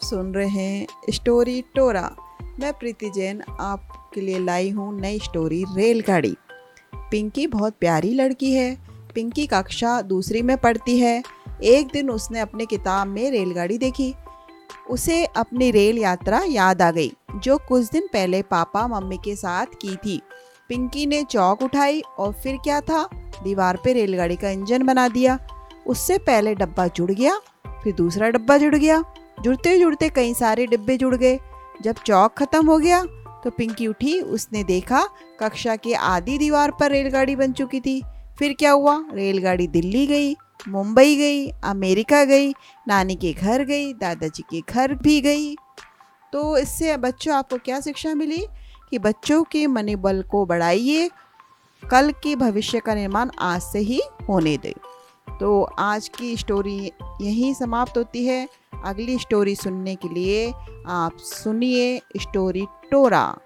सुन रहे हैं स्टोरी टोरा। मैं प्रीति जैन आपके लिए लाई हूँ नई स्टोरी रेलगाड़ी। पिंकी बहुत प्यारी लड़की है। पिंकी कक्षा दूसरी में पढ़ती है। एक दिन उसने अपने किताब में रेलगाड़ी देखी। उसे अपनी रेल यात्रा याद आ गई, जो कुछ दिन पहले पापा मम्मी के साथ की थी। पिंकी ने चौक उठाई और फिर क्या था? दीवार पे रेलगाड़ी का इंजन बना दिया। उससे पहले डब्बा जुड़ गया, फिर दूसरा डब्बा जुड़ गया। जुड़ते जुड़ते कई सारे डिब्बे जुड़ गए। जब चौक खत्म हो गया तो पिंकी उठी, उसने देखा कक्षा के आधी दीवार पर रेलगाड़ी बन चुकी थी। फिर क्या हुआ? रेलगाड़ी दिल्ली गई, मुंबई गई, अमेरिका गई, नानी के घर गई, दादाजी के घर भी गई। तो इससे बच्चों, आपको क्या शिक्षा मिली? कि बच्चों के मनोबल को बढ़ाइए, कल के भविष्य का निर्माण आज से ही होने दें। तो आज की स्टोरी यहीं समाप्त होती है। अगली स्टोरी सुनने के लिए आप सुनिए स्टोरी टोरा।